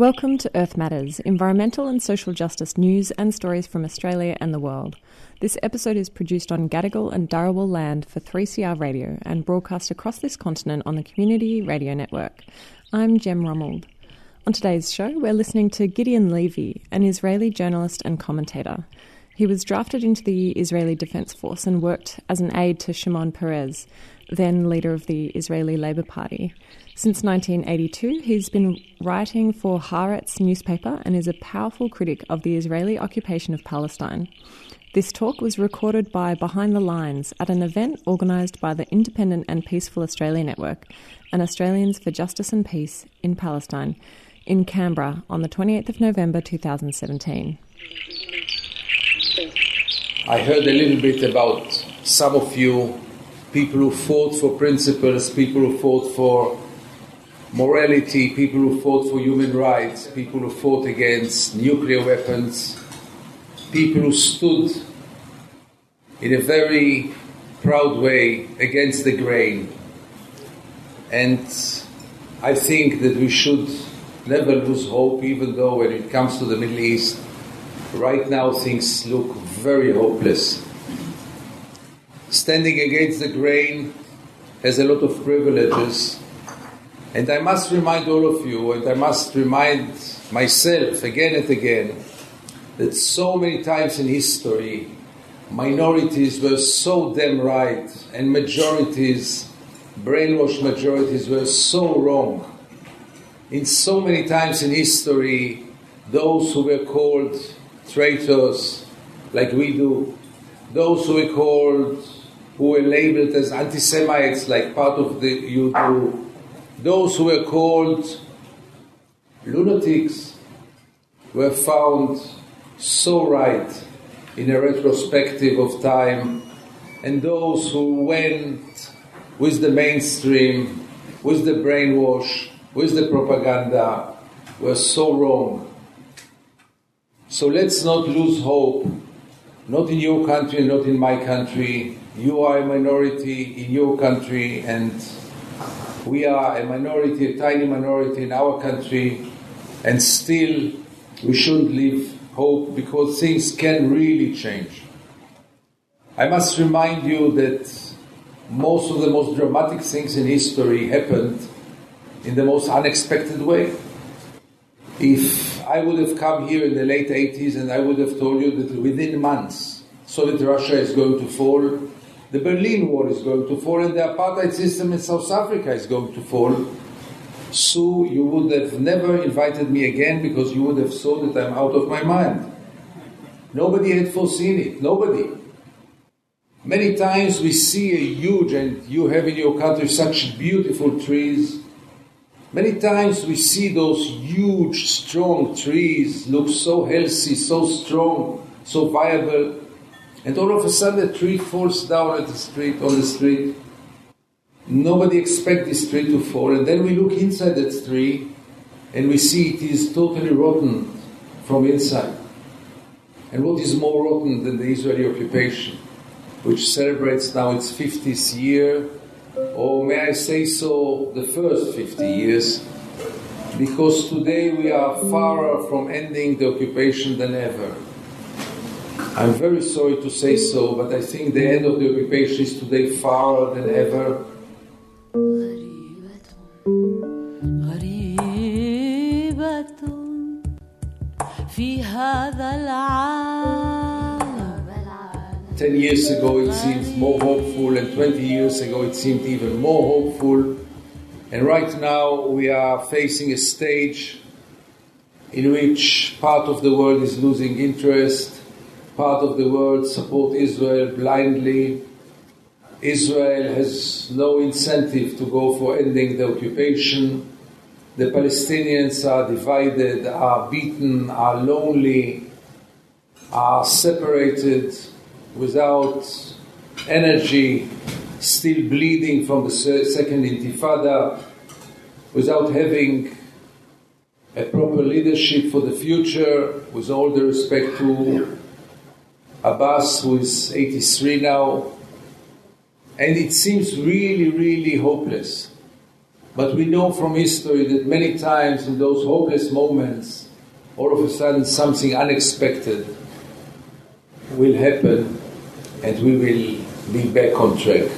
Welcome to Earth Matters, environmental and social justice news and stories from Australia and the world. This episode is produced on Gadigal and Darawal land for 3CR Radio and broadcast across this continent on the Community Radio Network. I'm Jem Rommeld. On today's show, we're listening to Gideon Levy, an Israeli journalist and commentator. He was drafted into the Israeli Defense Force and worked as an aide to Shimon Peres, then leader of the Israeli Labour Party. Since 1982, he's been writing for Haaretz newspaper and is a powerful critic of the Israeli occupation of Palestine. This talk was recorded by Behind the Lines at an event organised by the Independent and Peaceful Australia Network and Australians for Justice and Peace in Palestine in Canberra on the 28th of November 2017. I heard a little bit about some of you, people who fought for principles, people who fought for morality, people who fought for human rights, people who fought against nuclear weapons, people who stood in a very proud way against the grain. And I think that we should never lose hope, even though when it comes to the Middle East, right now things look very hopeless. Standing against the grain has a lot of privileges and I must remind all of you, and I must remind myself again and again, that so many times in history, minorities were so damn right, and majorities, brainwashed majorities, were so wrong. In so many times in history, those who were called traitors, like we do, those who were called, who were labeled as anti Semites, like part of the you do, those who were called lunatics were found so right in a retrospective of time, and those who went with the mainstream, with the brainwash, with the propaganda, were so wrong. So let's not lose hope, not in your country, not in my country. You are a minority in your country, and we are a minority, a tiny minority in our country, and still we shouldn't leave hope because things can really change. I must remind you that most of the most dramatic things in history happened in the most unexpected way. If I would have come here in the late 80s and I would have told you that within months Soviet Russia is going to fall, the Berlin Wall is going to fall and the apartheid system in South Africa is going to fall. So you would have never invited me again because you would have thought that I'm out of my mind. Nobody had foreseen it. Nobody. Many times we see a huge, and you have in your country such beautiful trees. Many times we see those huge, strong trees look so healthy, so strong, so viable, and all of a sudden, a tree falls down at the street on the street. Nobody expects this tree to fall, and then we look inside that tree, and we see it is totally rotten from inside. And what is more rotten than the Israeli occupation, which celebrates now its 50th year, or may I say so, the first 50 years, because today we are far from ending the occupation than ever. I'm very sorry to say so, but I think the end of the occupation is today far than ever. Ten years ago it seemed more hopeful, and 20 years ago it seemed even more hopeful. And right now we are facing a stage in which part of the world is losing interest, part of the world support Israel blindly. Israel has no incentive to go for ending the occupation. The Palestinians are divided, are beaten, are lonely, are separated without energy, still bleeding from the second intifada, without having a proper leadership for the future, with all the respect to Abbas, who is 83 now, and it seems really, really hopeless. But we know from history that many times in those hopeless moments, all of a sudden something unexpected will happen and we will be back on track.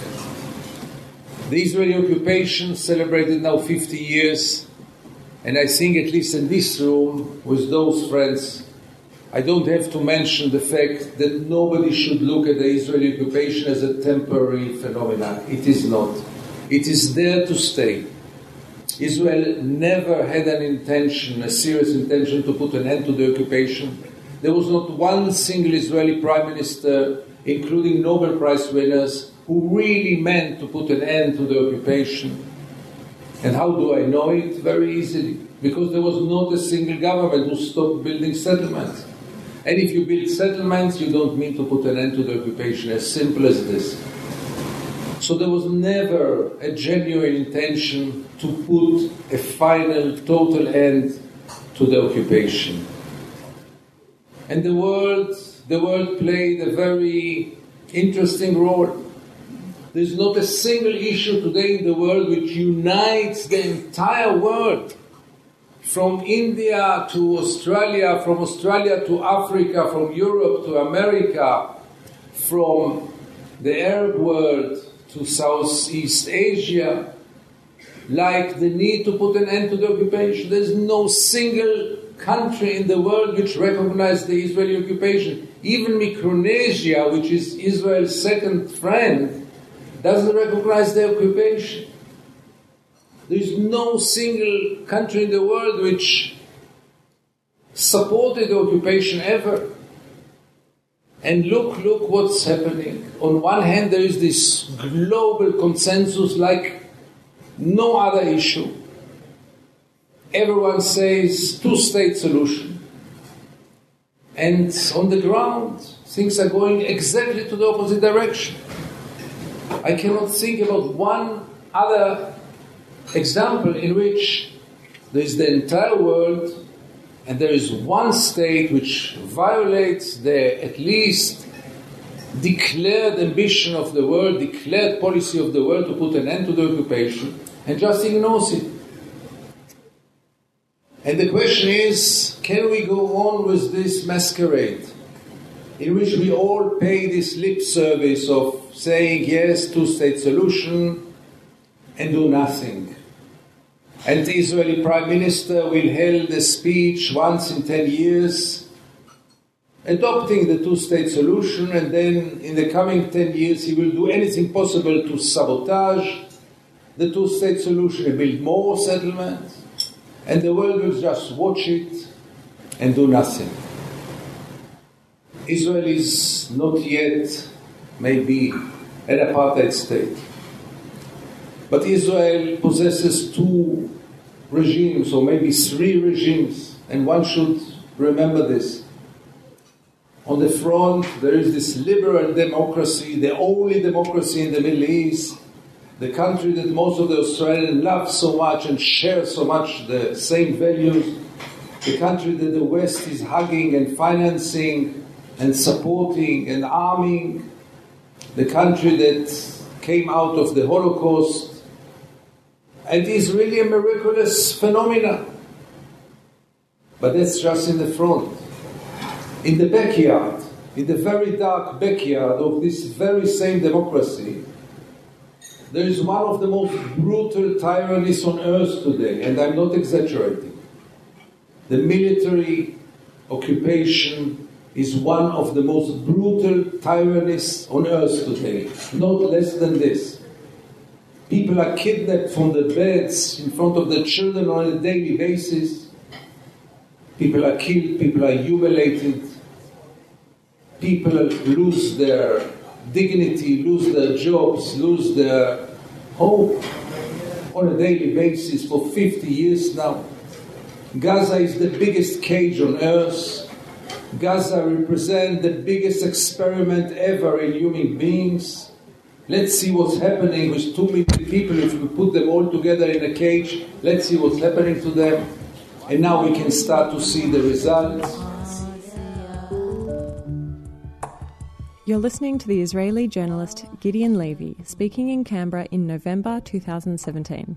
The Israeli occupation celebrated now 50 years, and I think, at least in this room, with those friends, I don't have to mention the fact that nobody should look at the Israeli occupation as a temporary phenomenon. It is not. It is there to stay. Israel never had an intention, a serious intention, to put an end to the occupation. There was not one single Israeli prime minister, including Nobel Prize winners, who really meant to put an end to the occupation. And how do I know it? Very easily. Because there was not a single government who stopped building settlements. And if you build settlements, you don't mean to put an end to the occupation, as simple as this. So there was never a genuine intention to put a final, total end to the occupation. And the world, the world played a very interesting role. There's not a single issue today in the world which unites the entire world. From India to Australia, from Australia to Africa, from Europe to America, from the Arab world to Southeast Asia, like the need to put an end to the occupation. There's no single country in the world which recognizes the Israeli occupation. Even Micronesia, which is Israel's second friend, doesn't recognize the occupation. There is no single country in the world which supported the occupation ever. And look, look what's happening. On one hand, there is this global consensus like no other issue. Everyone says two state solution. And on the ground, things are going exactly to the opposite direction. I cannot think about one other example in which there is the entire world and there is one state which violates the at least declared ambition of the world, declared policy of the world to put an end to the occupation, and just ignores it. And the question is can we go on with this masquerade in which we all pay this lip service of saying yes, two state solution, and do nothing. And the Israeli Prime Minister will hold a speech once in 10 years adopting the two state solution, and then in the coming 10 years he will do anything possible to sabotage the two state solution and build more settlements, and the world will just watch it and do nothing. Israel is not yet maybe an apartheid state. But Israel possesses two regimes, or maybe three regimes, and one should remember this. On the front, there is this liberal democracy, the only democracy in the Middle East, the country that most of the Australians love so much and share so much the same values, the country that the West is hugging and financing and supporting and arming, the country that came out of the Holocaust. And is really a miraculous phenomenon. But that's just in the front. In the backyard, in the very dark backyard of this very same democracy, there is one of the most brutal tyrannies on earth today, and I'm not exaggerating. The military occupation is one of the most brutal tyrannies on earth today, not less than this. People are kidnapped from their beds in front of their children on a daily basis. People are killed, people are humiliated. People lose their dignity, lose their jobs, lose their hope on a daily basis for 50 years now. Gaza is the biggest cage on earth Gaza represents the biggest experiment ever in human beings. Let's see what's happening with two million people if we put them all together in a cage. Let's see what's happening to them. And now we can start to see the results. You're listening to the Israeli journalist Gideon Levy speaking in Canberra in November 2017.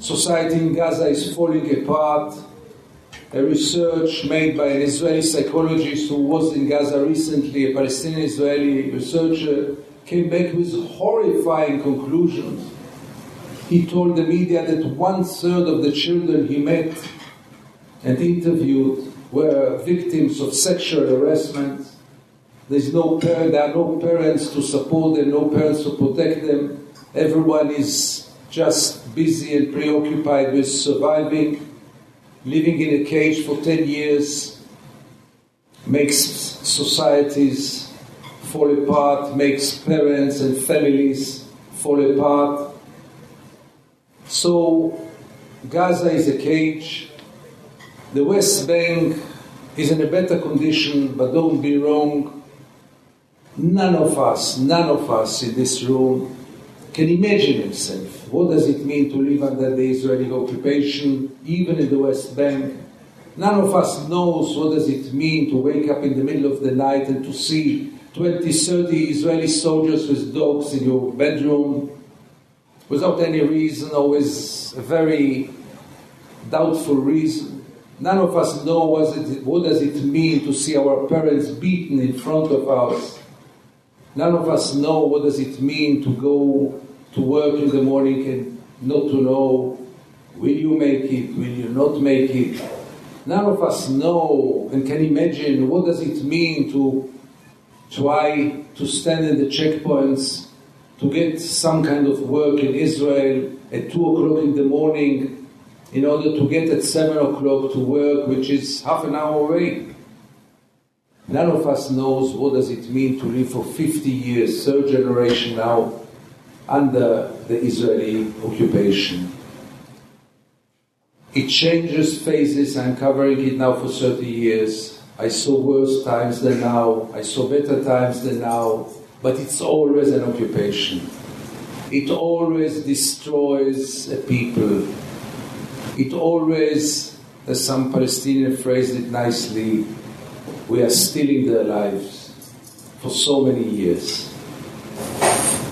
society in Gaza is falling apart. A research made by an Israeli psychologist who was in Gaza recently, a Palestinian Israeli researcher, came back with horrifying conclusions. He told the media that one third of the children he met and interviewed were victims of sexual harassment. There's no parent, there are no parents to support them, no parents to protect them. Everyone is just busy and preoccupied with surviving. Living in a cage for 10 years makes societies fall apart, makes parents and families fall apart. So, Gaza is a cage. The West Bank is in a better condition, but don't be wrong. None of us, none of us in this room can imagine himself. What does it mean to live under the Israeli occupation, even in the West Bank? None of us knows what does it mean to wake up in the middle of the night and to see 20, 30 Israeli soldiers with dogs in your bedroom without any reason, always a very doubtful reason. None of us know what, it, what does it mean to see our parents beaten in front of us None of us know what does it mean to go to work in the morning and not to know will you make it, will you not make it. None of us know and can imagine what does it mean to try to stand in the checkpoints to get some kind of work in Israel at 2 o'clock in the morning in order to get at 7 o'clock to work, which is half an hour away. None of us knows what does it mean to live for 50 years, third generation now, under the Israeli occupation. It changes phases. I'm covering it now for 30 years. I saw worse times than now. I saw better times than now. But it's always an occupation. It always destroys a people. It always, as some Palestinian phrased it nicely, we are stealing their lives for so many years.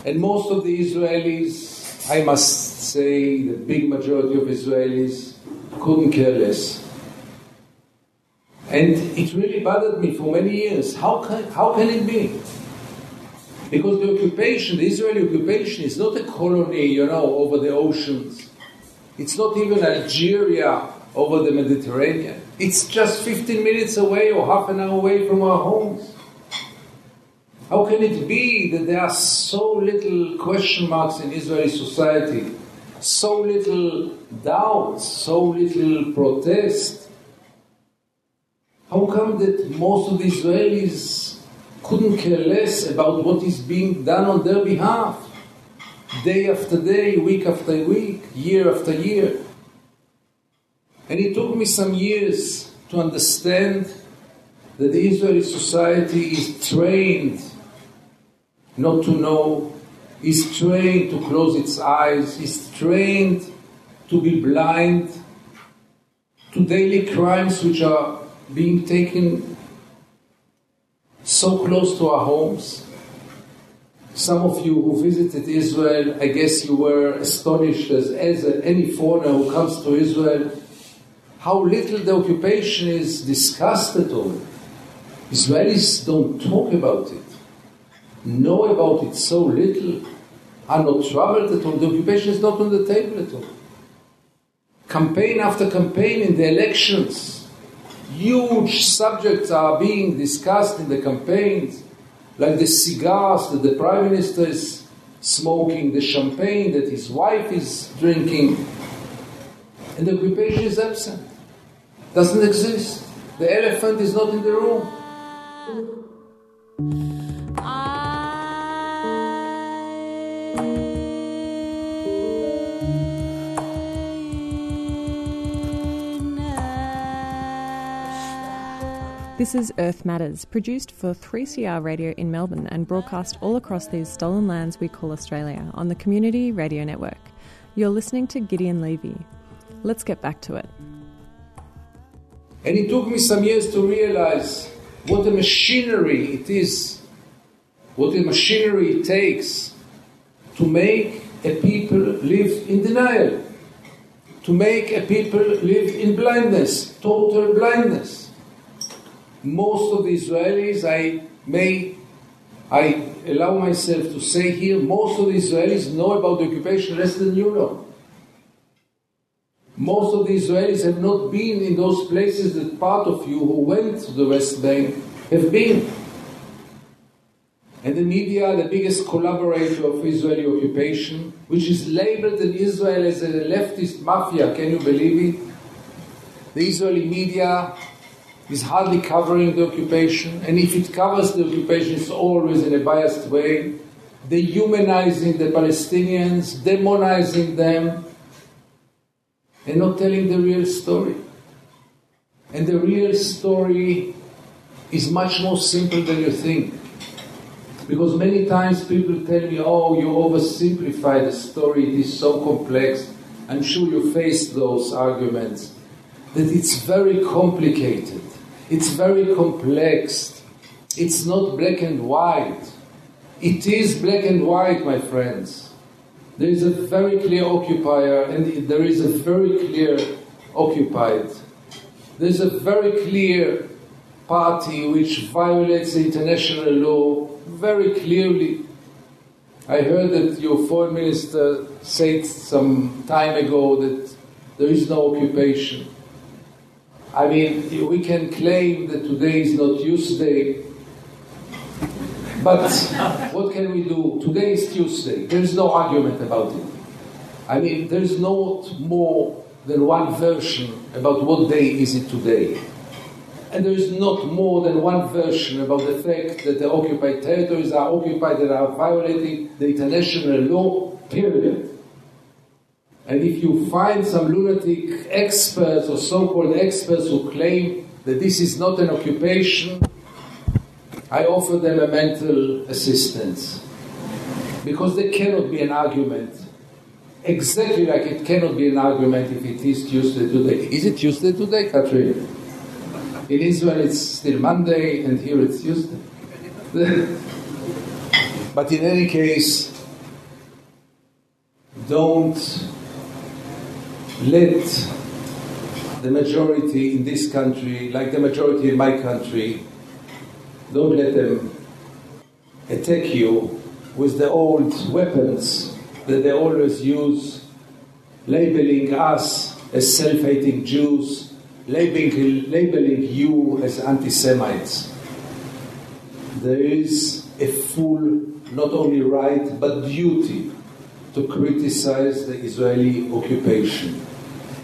And most of the Israelis, I must say, the big majority of Israelis, couldn't care less. And it really bothered me for many years. How can, how can it be? Because the occupation, the Israeli occupation, is not a colony, you know, over the oceans. It's not even Algeria over the Mediterranean. It's just 15 minutes away or half an hour away from our homes. How can it be that there are so little question marks in Israeli society, so little doubts, so little protest? How come that most of the Israelis couldn't care less about what is being done on their behalf, day after day, week after week, year after year? And it took me some years to understand that the Israeli society is trained not to know, is trained to close its eyes, is trained to be blind to daily crimes which are being taken so close to our homes. Some of you who visited Israel, I guess you were astonished as, as any foreigner who comes to Israel how little the occupation is discussed at all. Israelis don't talk about it, know about it so little, are not troubled at all. The occupation is not on the table at all. Campaign after campaign in the elections, huge subjects are being discussed in the campaigns, like the cigars that the prime minister is smoking, the champagne that his wife is drinking, and the occupation is absent doesn't exist. The elephant is not in the room. This is Earth Matters, produced for 3CR Radio in Melbourne and broadcast all across these stolen lands we call Australia on the Community Radio Network. You're listening to Gideon Levy. Let's get back to it. And it took me some years to realize what a machinery it is, what a machinery it takes to make a people live in denial. to make a people live in blindness, total blindness. Most of the Israelis, I may, I allow myself to say here, most of the Israelis know about the occupation less than you know. Most of the Israelis have not been in those places that part of you who went to the West Bank have been. And the media, the biggest collaborator of Israeli occupation, which is labeled in Israel as a leftist mafia, can you believe it? The Israeli media is hardly covering the occupation, and if it covers the occupation, it's always in a biased way, dehumanizing the Palestinians, demonizing them, and not telling the real story. And the real story is much more simple than you think. Because many times people tell me, oh, you oversimplify the story, it is so complex. I'm sure you faced those arguments. That it's very complicated, it's very complex, it's not black and white. It is black and white, my friends. There is a very clear occupier and there is a very clear occupied. There's a very clear party which violates the international law very clearly. I heard that your foreign minister said some time ago that there is no occupation. I mean, we can claim that today is not Tuesday, but what can we do? Today is Tuesday. There is no argument about it. I mean, there is not more than one version about what day is it today. And there is not more than one version about the fact that the occupied territories are occupied and are violating the international law, period. And if you find some lunatic experts or so called experts who claim that this is not an occupation, I offer them a mental assistance. Because there cannot be an argument. Exactly like it cannot be an argument if it is Tuesday today. Is it Tuesday today, Katrina? In Israel, it's still Monday, and here it's Tuesday. but in any case, don't let the majority in this country, like the majority in my country, don't let them attack you with the old weapons that they always use, labeling us as self hating Jews labeling, labeling you as anti Semites. There is a full, not only right, but duty to criticize the Israeli occupation.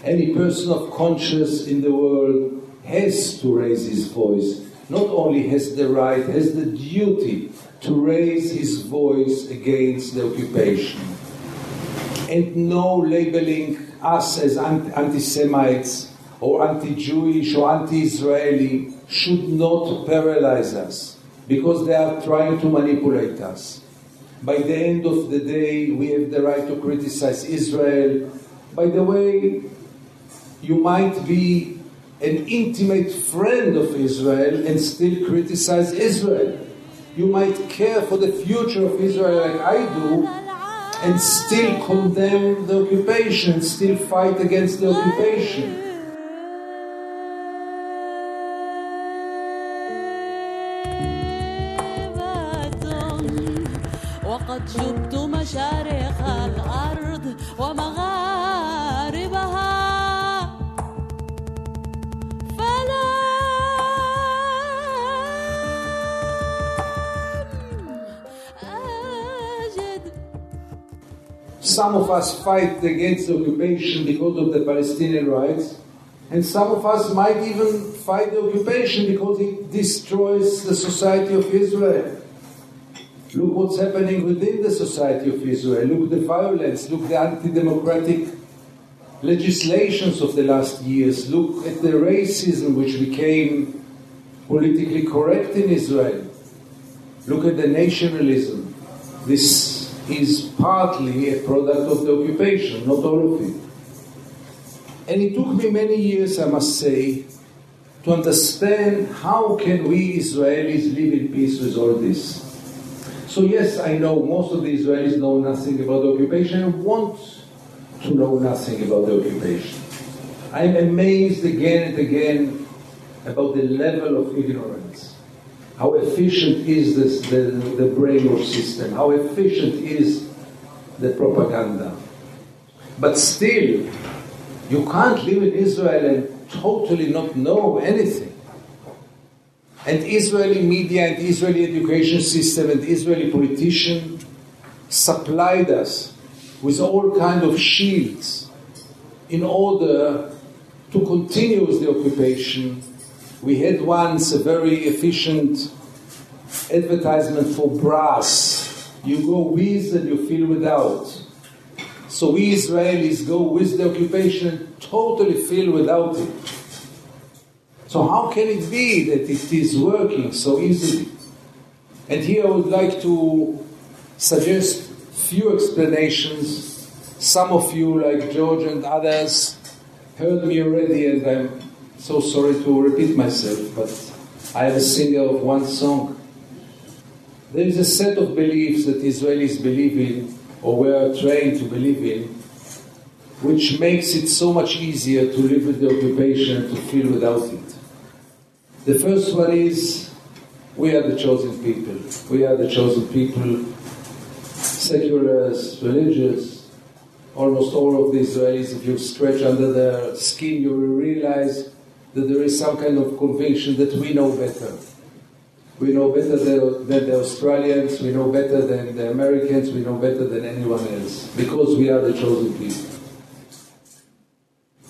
Any person of conscience in the world has to raise his voice. Not only has the right, has the duty to raise his voice against the occupation. And no labeling us as anti Semites or anti-Jewish or anti-Israeli should not paralyze us because they are trying to manipulate us. By the end of the day, we have the right to criticize Israel. By the way, you might be an intimate friend of Israel and still criticize Israel. You might care for the future of Israel like I do and still condemn the occupation, still fight against the occupation. مشارق الأرض ومغاربها فلا أجد Some of us fight against occupation because of the Palestinian rights, and some of us might even fight the occupation because it destroys the society of Israel. Look what's happening within the society of Israel. Look the violence. Look the anti-democratic legislations of the last years. Look at the racism which became politically correct in Israel. Look at the nationalism. This is partly a product of the occupation, not all of it. And it took me many years, I must say, to understand how can we Israelis live in peace with all this. So yes, I know most of the Israelis know nothing about the occupation and want to know nothing about the occupation. I'm amazed again and again about the level of ignorance. How efficient is this, the, the brainwash system? How efficient is the propaganda? But still, you can't live in Israel and totally not know anything. And Israeli media and Israeli education system and Israeli politician supplied us with all kind of shields in order to continue the occupation. We had once a very efficient advertisement for brass. You go with and you feel without. So we Israelis go with the occupation, totally feel without it. So how can it be that it is working so easily? And here I would like to suggest few explanations. Some of you, like George and others, heard me already, and I'm so sorry to repeat myself, but I am a singer of one song. There is a set of beliefs that Israelis believe in, or were trained to believe in, which makes it so much easier to live with the occupation and to feel without it. The first one is we are the chosen people. We are the chosen people, seculars, religious. Almost all of the Israelis, if you scratch under their skin, you will realize that there is some kind of conviction that we know better. We know better than, than the Australians, we know better than the Americans, we know better than anyone else, because we are the chosen people.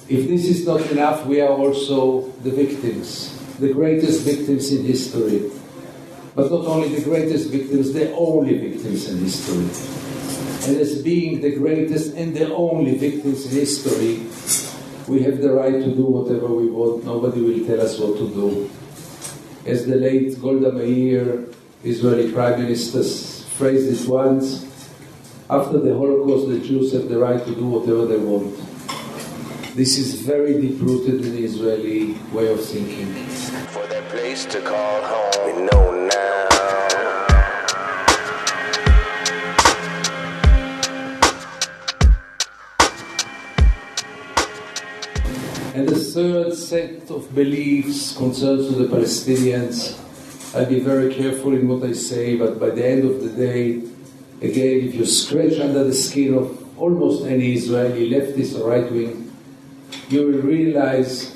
If this is not enough, we are also the victims, the greatest victims in history. But not only the greatest victims, the only victims in history. And as being the greatest and the only victims in history, we have the right to do whatever we want. Nobody will tell us what to do as the late Golda Meir, Israeli Prime Minister, phrased it once, after the Holocaust, the Jews have the right to do whatever they want. This is very deep rooted in the Israeli way of thinking. For that place to call home, we know now. And the third set of beliefs concerns to the Palestinians. I'll be very careful in what I say, but by the end of the day, again, if you scratch under the skin of almost any Israeli, leftist or right wing, you will realize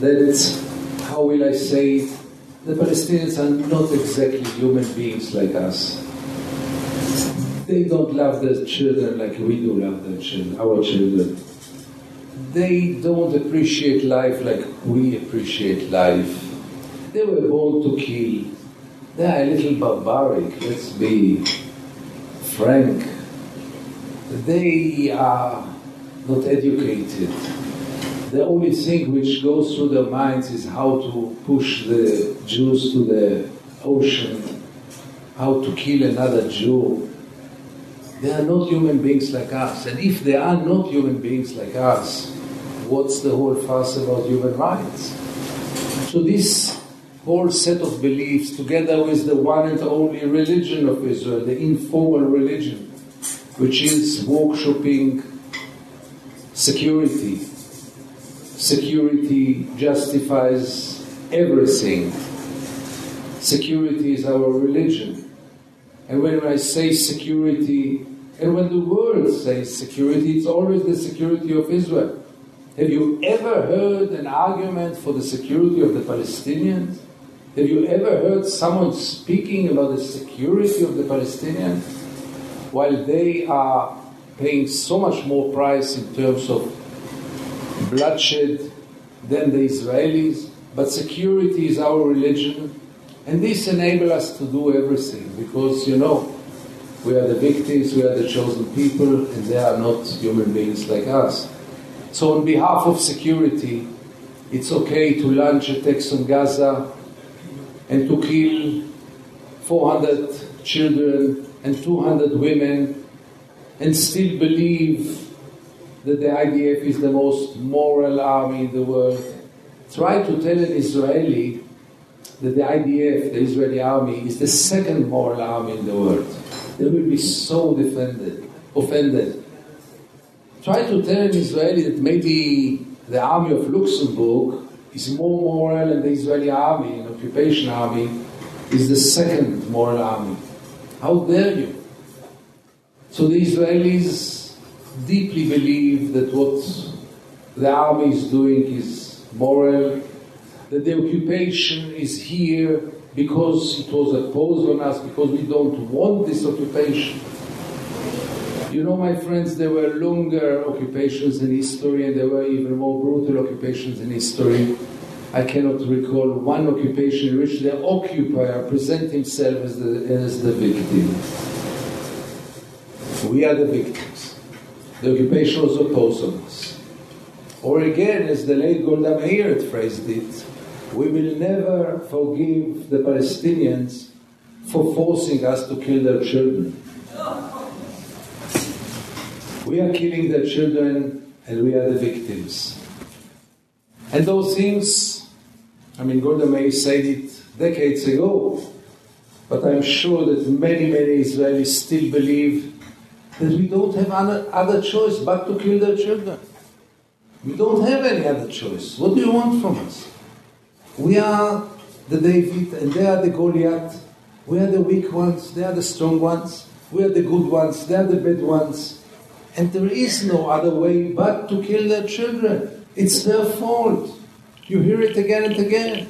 that, how will I say it, the Palestinians are not exactly human beings like us. They don't love their children like we do love their children, our children they don't appreciate life like we appreciate life. They were born to kill. They are a little barbaric, let's be frank. They are not educated. The only thing which goes through their minds is how to push the Jews to the ocean, how to kill another Jew. They are not human beings like us. And if they are not human beings like us, what's the whole fuss about human rights? So this whole set of beliefs, together with the one and only religion of Israel, the informal religion, which is workshopping security. Security justifies everything. Security is our religion. And when I say security, and when the world says security, it's always the security of Israel. Have you ever heard an argument for the security of the Palestinians? Have you ever heard someone speaking about the security of the Palestinians while they are paying so much more price in terms of bloodshed than the Israelis? But security is our religion, and this enables us to do everything because, you know, we are the victims, we are the chosen people, and they are not human beings like us. So, on behalf of security, it's okay to launch attacks on Gaza and to kill 400 children and 200 women and still believe that the IDF is the most moral army in the world. Try to tell an Israeli that the IDF, the Israeli army, is the second moral army in the world. They will be so defended, offended. try to tell an Israeli that maybe the army of Luxembourg is more moral than the Israeli army, an occupation army, is the second moral army. How dare you? So the Israelis deeply believe that what the army is doing is moral, that the occupation is here because it was imposed on us, because we don't want this occupation. You know, my friends, there were longer occupations in history and there were even more brutal occupations in history. I cannot recall one occupation in which the occupier present himself as the, as the victim. We are the victims. The occupation was opposed on us. Or again, as the late Golda Meir phrased it, we will never forgive the Palestinians for forcing us to kill their children. We are killing their children and we are the victims. And those things, I mean, Golda Meir said it decades ago, but I'm sure that many, many Israelis still believe that we don't have other, other choice but to kill their children. We don't have any other choice. What do you want from us? We are the David and they are the Goliath. We are the weak ones, they are the strong ones. We are the good ones, they are the bad ones. And there is no other way but to kill their children. It's their fault. You hear it again and again.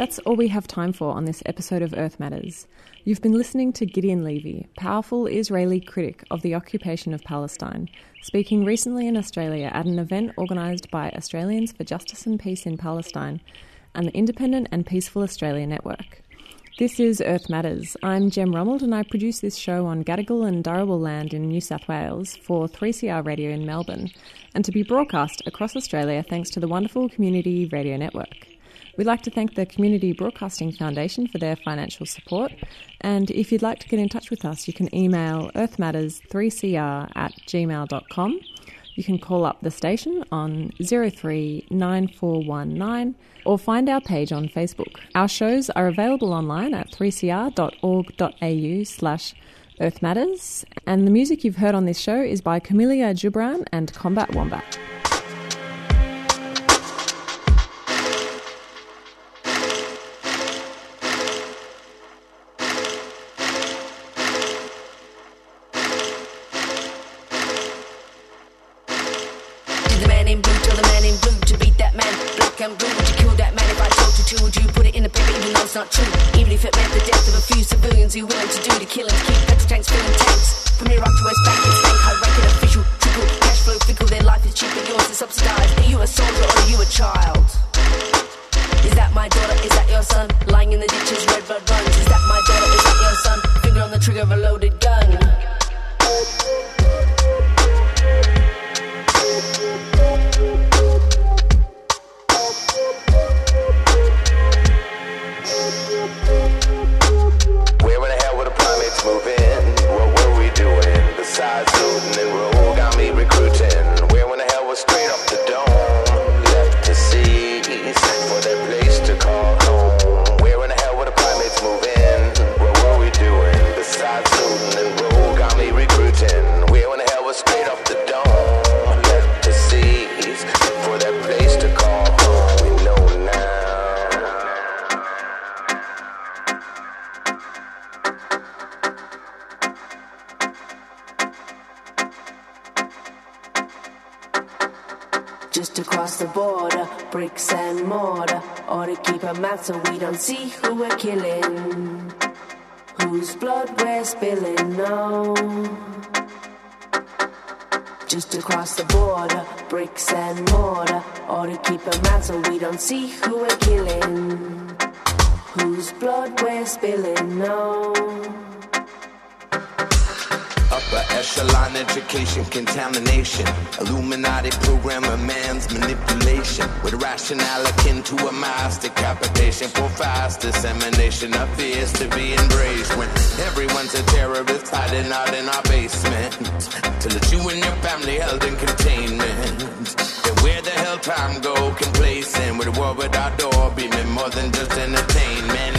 That's all we have time for on this episode of Earth Matters. You've been listening to Gideon Levy, powerful Israeli critic of the occupation of Palestine, speaking recently in Australia at an event organised by Australians for Justice and Peace in Palestine and the Independent and Peaceful Australia Network. This is Earth Matters. I'm Jem Rummold and I produce this show on Gadigal and Darawal land in New South Wales for 3CR Radio in Melbourne and to be broadcast across Australia thanks to the wonderful Community Radio Network. We'd like to thank the Community Broadcasting Foundation for their financial support. And if you'd like to get in touch with us, you can email earthmatters3cr at gmail.com. You can call up the station on 039419 or find our page on Facebook. Our shows are available online at 3cr.org.au slash Earth Matters, and the music you've heard on this show is by Camellia Gibran and Combat Wombat. Just across the border, bricks and mortar. Or to keep a map so we don't see who we're killing. Whose blood we're spilling, no. Just across the border, bricks and mortar. Or to keep a map so we don't see who we're killing. Whose blood we're spilling, no. Upper echelon education contamination. Illuminati program of man's manipulation. With rationale akin to a mass decapitation for fast dissemination of fears to be embraced. When everyone's a terrorist hiding out in our basement. Till it's you and your family held in containment. Then where the hell time go complacent? With a world without door beaming more than just entertainment.